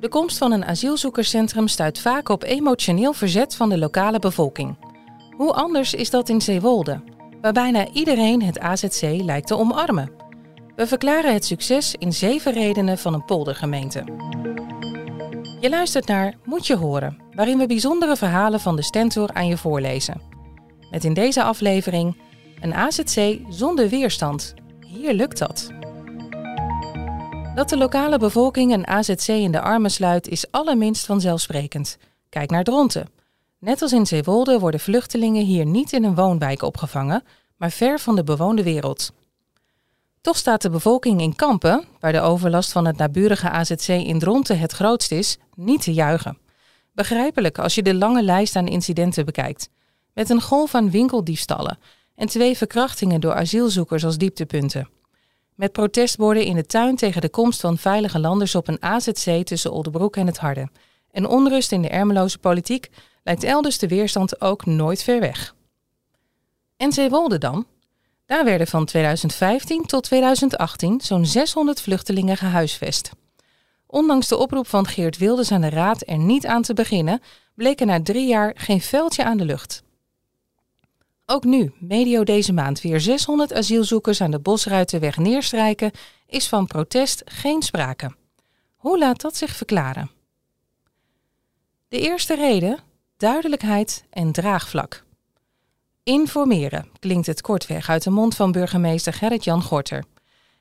De komst van een asielzoekerscentrum stuit vaak op emotioneel verzet van de lokale bevolking. Hoe anders is dat in Zeewolde, waar bijna iedereen het AZC lijkt te omarmen? We verklaren het succes in zeven redenen van een poldergemeente. Je luistert naar Moet je horen, waarin we bijzondere verhalen van de Stentor aan je voorlezen. Met in deze aflevering een AZC zonder weerstand. Hier lukt dat. Dat de lokale bevolking een AZC in de armen sluit is allerminst vanzelfsprekend. Kijk naar Dronten. Net als in Zeewolde worden vluchtelingen hier niet in een woonwijk opgevangen, maar ver van de bewoonde wereld. Toch staat de bevolking in Kampen, waar de overlast van het naburige AZC in Dronten het grootst is, niet te juichen. Begrijpelijk als je de lange lijst aan incidenten bekijkt. Met een golf aan winkeldiefstallen en twee verkrachtingen door asielzoekers als dieptepunten. Met protestborden in de tuin tegen de komst van veilige landers op een AZC tussen Oldebroek en het Harde. En onrust in de ermeloze politiek lijkt elders de weerstand ook nooit ver weg. En Zeewolde dan? Daar werden van 2015 tot 2018 zo'n 600 vluchtelingen gehuisvest. Ondanks de oproep van Geert Wilders aan de Raad er niet aan te beginnen, bleek er na drie jaar geen veldje aan de lucht. Ook nu, medio deze maand, weer 600 asielzoekers aan de Bosruitenweg neerstrijken, is van protest geen sprake. Hoe laat dat zich verklaren? De eerste reden: duidelijkheid en draagvlak. Informeren klinkt het kortweg uit de mond van burgemeester Gerrit-Jan Gorter.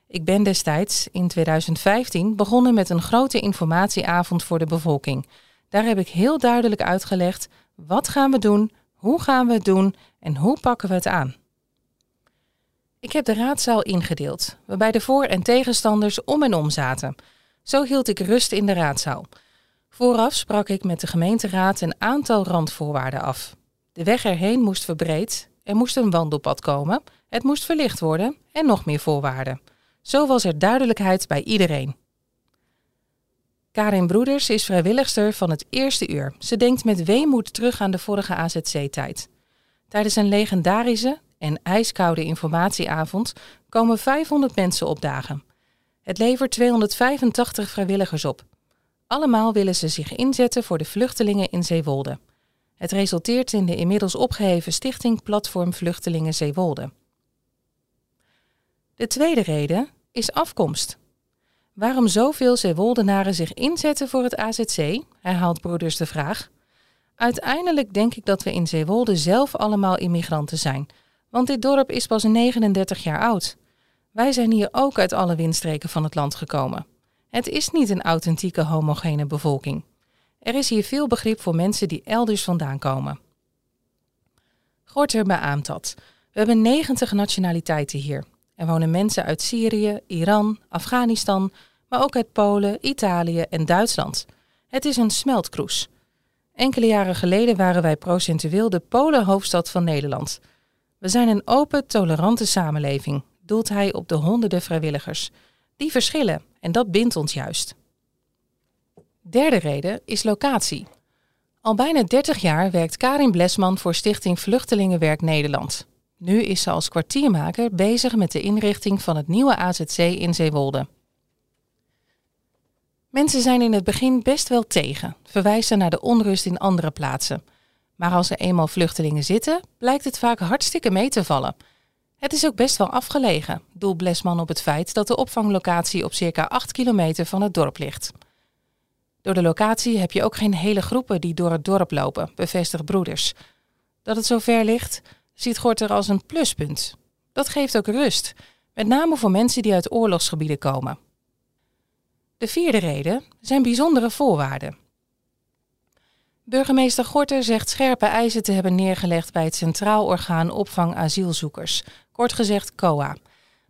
Ik ben destijds, in 2015, begonnen met een grote informatieavond voor de bevolking. Daar heb ik heel duidelijk uitgelegd wat gaan we doen, hoe gaan we het doen en hoe pakken we het aan? Ik heb de raadzaal ingedeeld, waarbij de voor- en tegenstanders om en om zaten. Zo hield ik rust in de raadzaal. Vooraf sprak ik met de gemeenteraad een aantal randvoorwaarden af. De weg erheen moest verbreed, er moest een wandelpad komen, het moest verlicht worden en nog meer voorwaarden. Zo was er duidelijkheid bij iedereen. Karin Broeders is vrijwilligster van het eerste uur. Ze denkt met weemoed terug aan de vorige AZC-tijd. Tijdens een legendarische en ijskoude informatieavond komen 500 mensen opdagen. Het levert 285 vrijwilligers op. Allemaal willen ze zich inzetten voor de vluchtelingen in Zeewolde. Het resulteert in de inmiddels opgeheven stichting Platform Vluchtelingen Zeewolde. De tweede reden is afkomst. Waarom zoveel Zeewoldenaren zich inzetten voor het AZC, herhaalt Broeders de vraag. Uiteindelijk denk ik dat we in Zeewolde zelf allemaal immigranten zijn, want dit dorp is pas 39 jaar oud. Wij zijn hier ook uit alle windstreken van het land gekomen. Het is niet een authentieke homogene bevolking. Er is hier veel begrip voor mensen die elders vandaan komen. Gorter beaamt dat. We hebben 90 nationaliteiten hier. Er wonen mensen uit Syrië, Iran, Afghanistan, maar ook uit Polen, Italië en Duitsland. Het is een smeltkroes. Enkele jaren geleden waren wij procentueel de Polenhoofdstad van Nederland. We zijn een open, tolerante samenleving, doelt hij op de honderden vrijwilligers. Die verschillen en dat bindt ons juist. Derde reden is locatie. Al bijna 30 jaar werkt Karin Blesman voor Stichting Vluchtelingenwerk Nederland. Nu is ze als kwartiermaker bezig met de inrichting van het nieuwe AZC in Zeewolde. Mensen zijn in het begin best wel tegen, verwijzen naar de onrust in andere plaatsen. Maar als er eenmaal vluchtelingen zitten, blijkt het vaak hartstikke mee te vallen. Het is ook best wel afgelegen, doel Blesman op het feit dat de opvanglocatie op circa 8 kilometer van het dorp ligt. Door de locatie heb je ook geen hele groepen die door het dorp lopen, bevestigt Broeders. Dat het zo ver ligt, ziet Gorter als een pluspunt. Dat geeft ook rust, met name voor mensen die uit oorlogsgebieden komen. De vierde reden zijn bijzondere voorwaarden. Burgemeester Gorter zegt scherpe eisen te hebben neergelegd bij het Centraal Orgaan Opvang Asielzoekers, kort gezegd COA.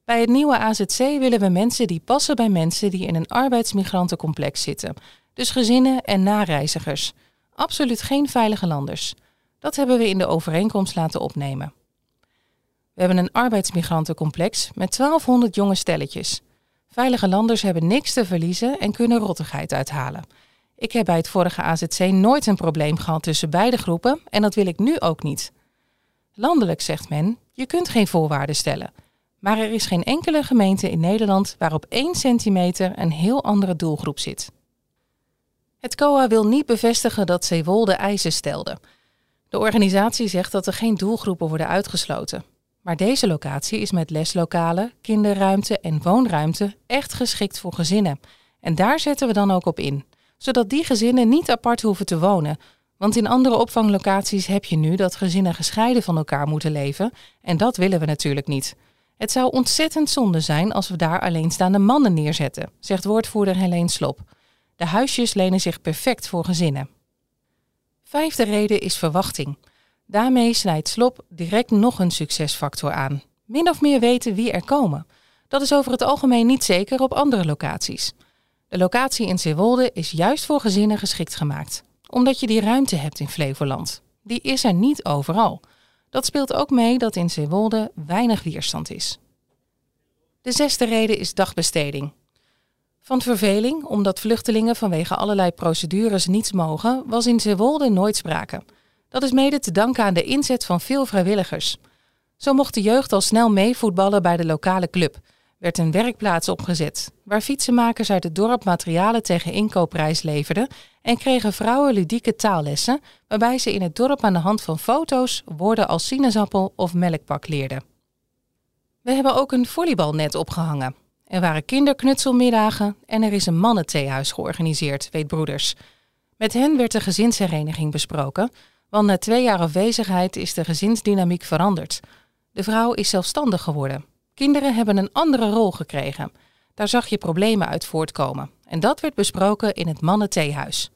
Bij het nieuwe AZC willen we mensen die passen bij mensen die in een arbeidsmigrantencomplex zitten, dus gezinnen en nareizigers. Absoluut geen veilige landers. Dat hebben we in de overeenkomst laten opnemen. We hebben een arbeidsmigrantencomplex met 1200 jonge stelletjes. Veilige landers hebben niks te verliezen en kunnen rottigheid uithalen. Ik heb bij het vorige AZC nooit een probleem gehad tussen beide groepen en dat wil ik nu ook niet. Landelijk zegt men, je kunt geen voorwaarden stellen. Maar er is geen enkele gemeente in Nederland waar op 1 centimeter een heel andere doelgroep zit. Het COA wil niet bevestigen dat Zeewolde eisen stelde. De organisatie zegt dat er geen doelgroepen worden uitgesloten. Maar deze locatie is met leslokalen, kinderruimte en woonruimte echt geschikt voor gezinnen. En daar zetten we dan ook op in, zodat die gezinnen niet apart hoeven te wonen. Want in andere opvanglocaties heb je nu dat gezinnen gescheiden van elkaar moeten leven en dat willen we natuurlijk niet. Het zou ontzettend zonde zijn als we daar alleenstaande mannen neerzetten, zegt woordvoerder Helene Slop. De huisjes lenen zich perfect voor gezinnen. Vijfde reden is verwachting. Daarmee snijdt Slop direct nog een succesfactor aan. Min of meer weten wie er komen. Dat is over het algemeen niet zeker op andere locaties. De locatie in Zeewolde is juist voor gezinnen geschikt gemaakt, omdat je die ruimte hebt in Flevoland. Die is er niet overal. Dat speelt ook mee dat in Zeewolde weinig weerstand is. De zesde reden is dagbesteding. Van verveling, omdat vluchtelingen vanwege allerlei procedures niets mogen, was in Zeewolde nooit sprake. Dat is mede te danken aan de inzet van veel vrijwilligers. Zo mocht de jeugd al snel meevoetballen bij de lokale club. Werd een werkplaats opgezet, waar fietsenmakers uit het dorp materialen tegen inkoopprijs leverden en kregen vrouwen ludieke taallessen, waarbij ze in het dorp aan de hand van foto's woorden als sinaasappel of melkpak leerden. We hebben ook een volleybalnet opgehangen. Er waren kinderknutselmiddagen en er is een mannentheehuis georganiseerd, weet broeders. Met hen werd de gezinshereniging besproken, want na twee jaar afwezigheid is de gezinsdynamiek veranderd. De vrouw is zelfstandig geworden. Kinderen hebben een andere rol gekregen. Daar zag je problemen uit voortkomen. En dat werd besproken in het mannentheehuis.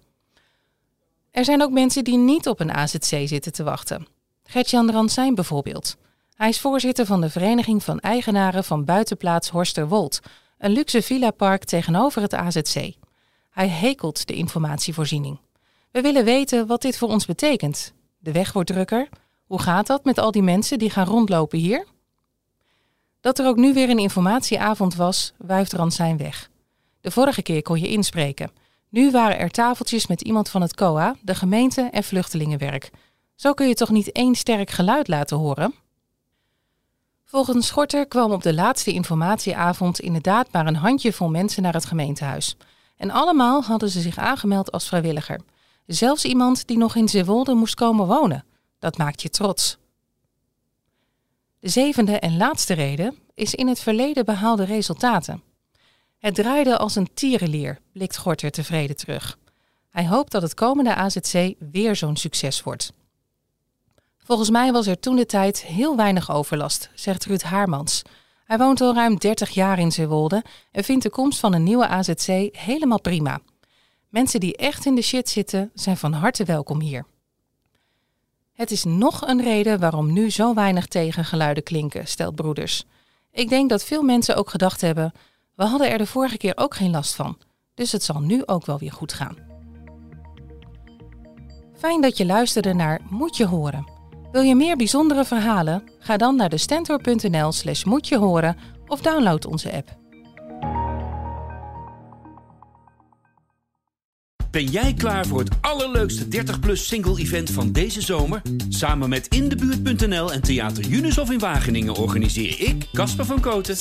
Er zijn ook mensen die niet op een AZC zitten te wachten. Gertjan Ransijn bijvoorbeeld. Hij is voorzitter van de Vereniging van Eigenaren van Buitenplaats Horsterwold, een luxe villapark tegenover het AZC. Hij hekelt de informatievoorziening. We willen weten wat dit voor ons betekent. De weg wordt drukker. Hoe gaat dat met al die mensen die gaan rondlopen hier? Dat er ook nu weer een informatieavond was, wuift Ransijn weg. De vorige keer kon je inspreken. Nu waren er tafeltjes met iemand van het COA, de gemeente en vluchtelingenwerk. Zo kun je toch niet één sterk geluid laten horen? Volgens Schorter kwam op de laatste informatieavond inderdaad maar een handjevol mensen naar het gemeentehuis. En allemaal hadden ze zich aangemeld als vrijwilliger. Zelfs iemand die nog in Zeewolde moest komen wonen. Dat maakt je trots. De zevende en laatste reden is in het verleden behaalde resultaten. Het draaide als een tierenlier, blikt Gorter tevreden terug. Hij hoopt dat het komende AZC weer zo'n succes wordt. Volgens mij was er toen de tijd heel weinig overlast, zegt Ruud Haarmans. Hij woont al ruim 30 jaar in Zeewolde en vindt de komst van een nieuwe AZC helemaal prima. Mensen die echt in de shit zitten, zijn van harte welkom hier. Het is nog een reden waarom nu zo weinig tegengeluiden klinken, stelt Broeders. Ik denk dat veel mensen ook gedacht hebben: we hadden er de vorige keer ook geen last van, dus het zal nu ook wel weer goed gaan. Fijn dat je luisterde naar Moet je horen. Wil je meer bijzondere verhalen? Ga dan naar de stentor.nl/slash moet je horen of download onze app. Ben jij klaar voor het allerleukste 30-plus single-event van deze zomer? Samen met Indebuurt.nl en Theater Junus in Wageningen organiseer ik, Casper van Koten,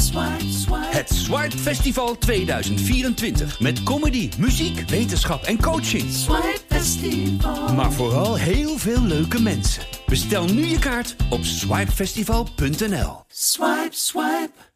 het Swipe Festival 2024. Met comedy, muziek, wetenschap en coaching. Swipe Festival. Maar vooral heel veel leuke mensen. Bestel nu je kaart op swipefestival.nl. Swipe, swipe.